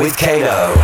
with Kato.